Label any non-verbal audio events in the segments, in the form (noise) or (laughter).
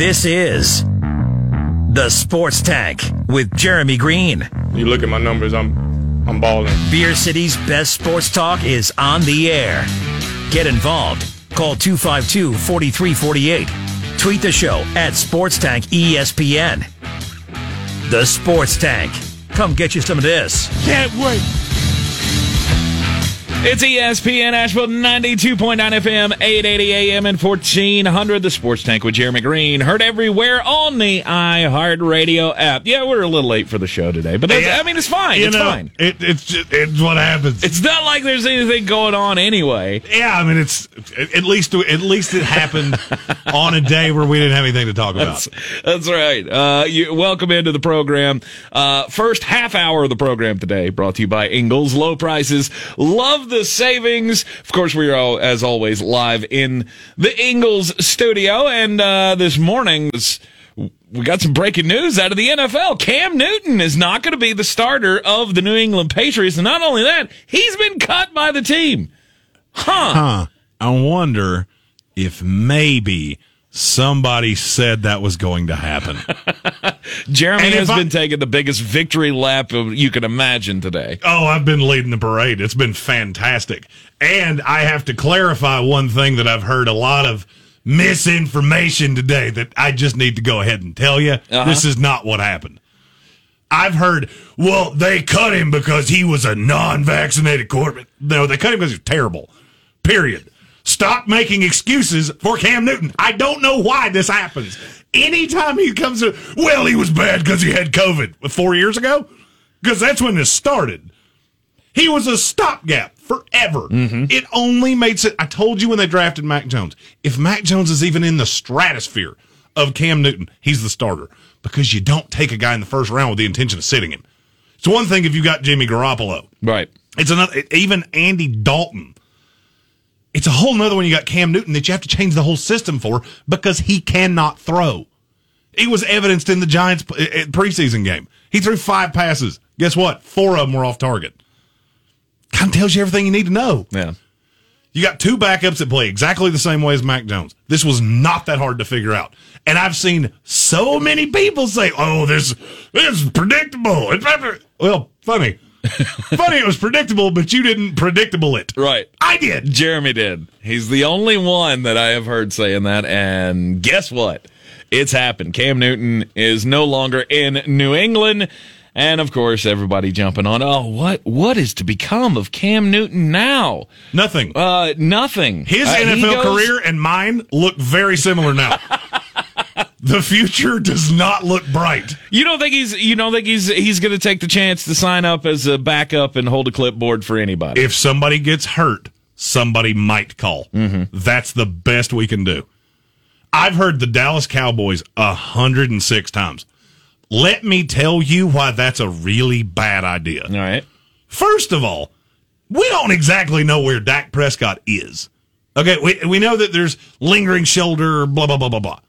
This is the Sports Tank with Jeremy Greene. You look at my numbers, I'm I'm balling. Beer City's best sports talk is on the air. Get involved. Call 252 4348. Tweet the show at Sports Tank ESPN. The Sports Tank. Come get you some of this. Can't wait. It's ESPN Asheville 92.9 FM, 880 AM and 1400. The Sports Tank with Jeremy Greene. Heard everywhere on the iHeartRadio app. Yeah, we're a little late for the show today, but Yeah. I mean, it's fine. It's know, fine. It, it's just, it's what happens. It's not like there's anything going on anyway. yeah, I mean, it's at least at least it happened (laughs) on a day where we didn't have anything to talk about. That's, that's right. Uh, you, welcome into the program. Uh, first half hour of the program today brought to you by Ingles. Low prices. Love the savings. Of course, we are all, as always, live in the Ingles studio. And, uh, this morning, we got some breaking news out of the NFL. Cam Newton is not going to be the starter of the New England Patriots. And not only that, he's been cut by the team. Huh. Huh? I wonder if maybe somebody said that was going to happen. (laughs) Jeremy And has I- been taking the biggest victory lap of, you can imagine today. Oh, I've been leading the parade. It's been fantastic. And I have to clarify one thing that I've heard a lot of misinformation today that I just need to go ahead and tell you. Uh-huh. This is not what happened. I've heard, well, they cut him because he was a non vaccinated quarterback. No, they cut him because he was terrible. Period. Stop making excuses for Cam Newton. I don't know why this happens. Anytime he comes to, well, he was bad because he had COVID four years ago, because that's when this started. He was a stopgap forever. Mm-hmm. It only made sense. I told you when they drafted Mac Jones. If Mac Jones is even in the stratosphere of Cam Newton, he's the starter because you don't take a guy in the first round with the intention of sitting him. It's one thing if you got Jimmy Garoppolo. Right. It's another. Even Andy Dalton. It's a whole nother one. You got Cam Newton that you have to change the whole system for because he cannot throw. It was evidenced in the Giants uh, uh, preseason game. He threw five passes. Guess what? Four of them were off target. Kind of tells you everything you need to know. Yeah. You got two backups that play exactly the same way as Mac Jones. This was not that hard to figure out. And I've seen so many people say, "Oh, this this is predictable." It's well, funny. (laughs) funny it was predictable, but you didn't predictable it. Right. I did. Jeremy did. He's the only one that I have heard saying that. And guess what? It's happened. Cam Newton is no longer in New England. And of course, everybody jumping on, oh, what, what is to become of Cam Newton now? Nothing. Uh, nothing. His Uh, NFL goes- career and mine look very similar now. (laughs) the future does not look bright. You don't think he's, you don't think he's, he's going to take the chance to sign up as a backup and hold a clipboard for anybody? if somebody gets hurt, somebody might call. Mm-hmm. That's the best we can do. I've heard the Dallas Cowboys a 106 times. Let me tell you why that's a really bad idea. All right. First of all, we don't exactly know where Dak Prescott is. Okay, we, we know that there's lingering shoulder, blah, blah, blah, blah, blah.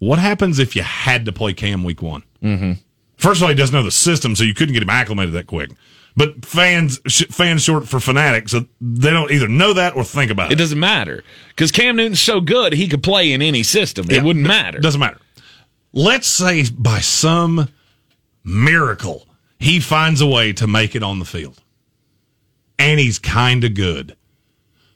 What happens if you had to play Cam week one? Mm-hmm. First of all, he doesn't know the system, so you couldn't get him acclimated that quick. But fans, sh- fans short for fanatics, so they don't either know that or think about It it. doesn't matter because Cam Newton's so good he could play in any system. Yeah, it wouldn't matter. Doesn't matter. Let's say by some miracle he finds a way to make it on the field, and he's kind of good.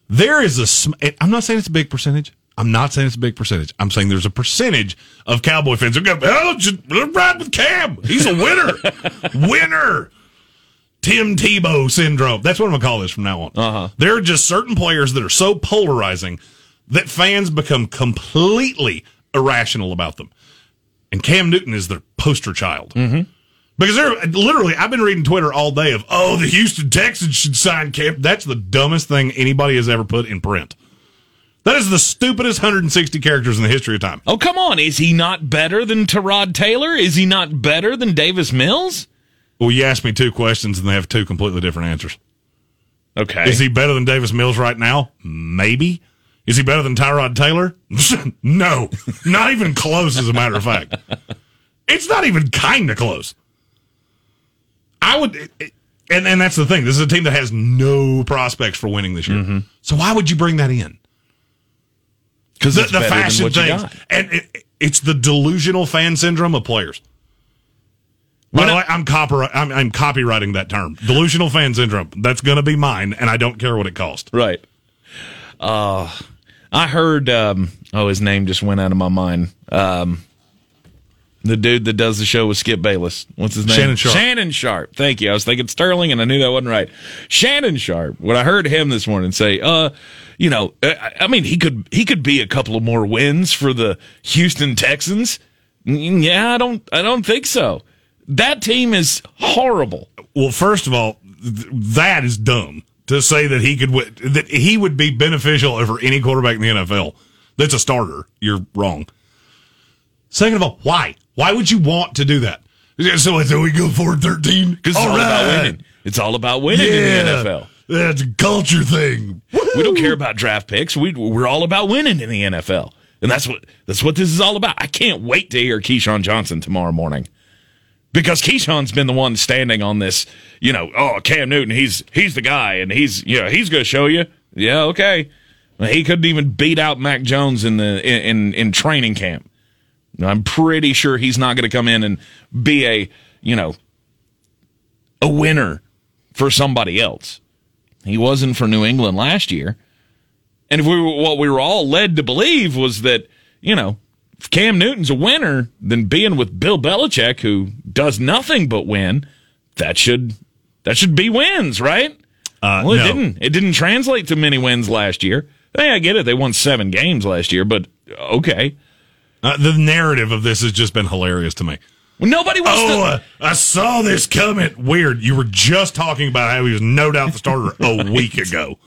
There is a. Sm- I'm not saying it's a big percentage. I'm not saying it's a big percentage. I'm saying there's a percentage of Cowboy fans who go, "Oh, just ride with Cam. He's a winner, (laughs) winner." Tim Tebow syndrome. That's what I'm gonna call this from now on. Uh-huh. There are just certain players that are so polarizing that fans become completely irrational about them. And Cam Newton is their poster child. Mm-hmm. Because they're literally, I've been reading Twitter all day of, oh, the Houston Texans should sign Cam. That's the dumbest thing anybody has ever put in print. That is the stupidest 160 characters in the history of time. Oh, come on. Is he not better than Tyrod Taylor? Is he not better than Davis Mills? Well, you asked me two questions and they have two completely different answers. Okay. Is he better than Davis Mills right now? Maybe. Is he better than Tyrod Taylor? (laughs) no, not even close. As a matter of fact, it's not even kind of close. I would, and and that's the thing. This is a team that has no prospects for winning this year. Mm-hmm. So why would you bring that in? Because The, the fashion what you things, got. and it, it's the delusional fan syndrome of players. Way, I'm, copyri- I'm, I'm copywriting that term. Delusional fan syndrome. That's going to be mine, and I don't care what it costs. Right. Uh, I heard, um, oh, his name just went out of my mind. Um, the dude that does the show with Skip Bayless. What's his name? Shannon Sharpe. Shannon Sharpe. Thank you. I was thinking Sterling, and I knew that wasn't right. Shannon Sharpe. When I heard him this morning say, uh, you know, I, I mean, he could he could be a couple of more wins for the Houston Texans. Yeah, I don't I don't think so. That team is horrible. Well, first of all, th- that is dumb to say that he could wi- that he would be beneficial over any quarterback in the NFL. That's a starter. You're wrong. Second of all, why? Why would you want to do that? So, so we go for thirteen Because it's all about winning. It's all about winning in the NFL. That's a culture thing. We don't care about draft picks. We we're all about winning in the NFL, and that's what that's what this is all about. I can't wait to hear Keyshawn Johnson tomorrow morning because Keyshawn's been the one standing on this. You know, oh Cam Newton, he's he's the guy, and he's you know he's going to show you. Yeah, okay. He couldn't even beat out Mac Jones in the in in, in training camp. I'm pretty sure he's not going to come in and be a you know a winner for somebody else. He wasn't for New England last year. And if we were, what we were all led to believe was that, you know, if Cam Newton's a winner, then being with Bill Belichick, who does nothing but win, that should that should be wins, right? Uh, well, it no. didn't. It didn't translate to many wins last year. Hey, I get it. They won seven games last year, but okay. Uh, the narrative of this has just been hilarious to me. Well, nobody wants Oh, to. uh, I saw this coming. Weird. You were just talking about how he was no doubt the starter a (laughs) week ago.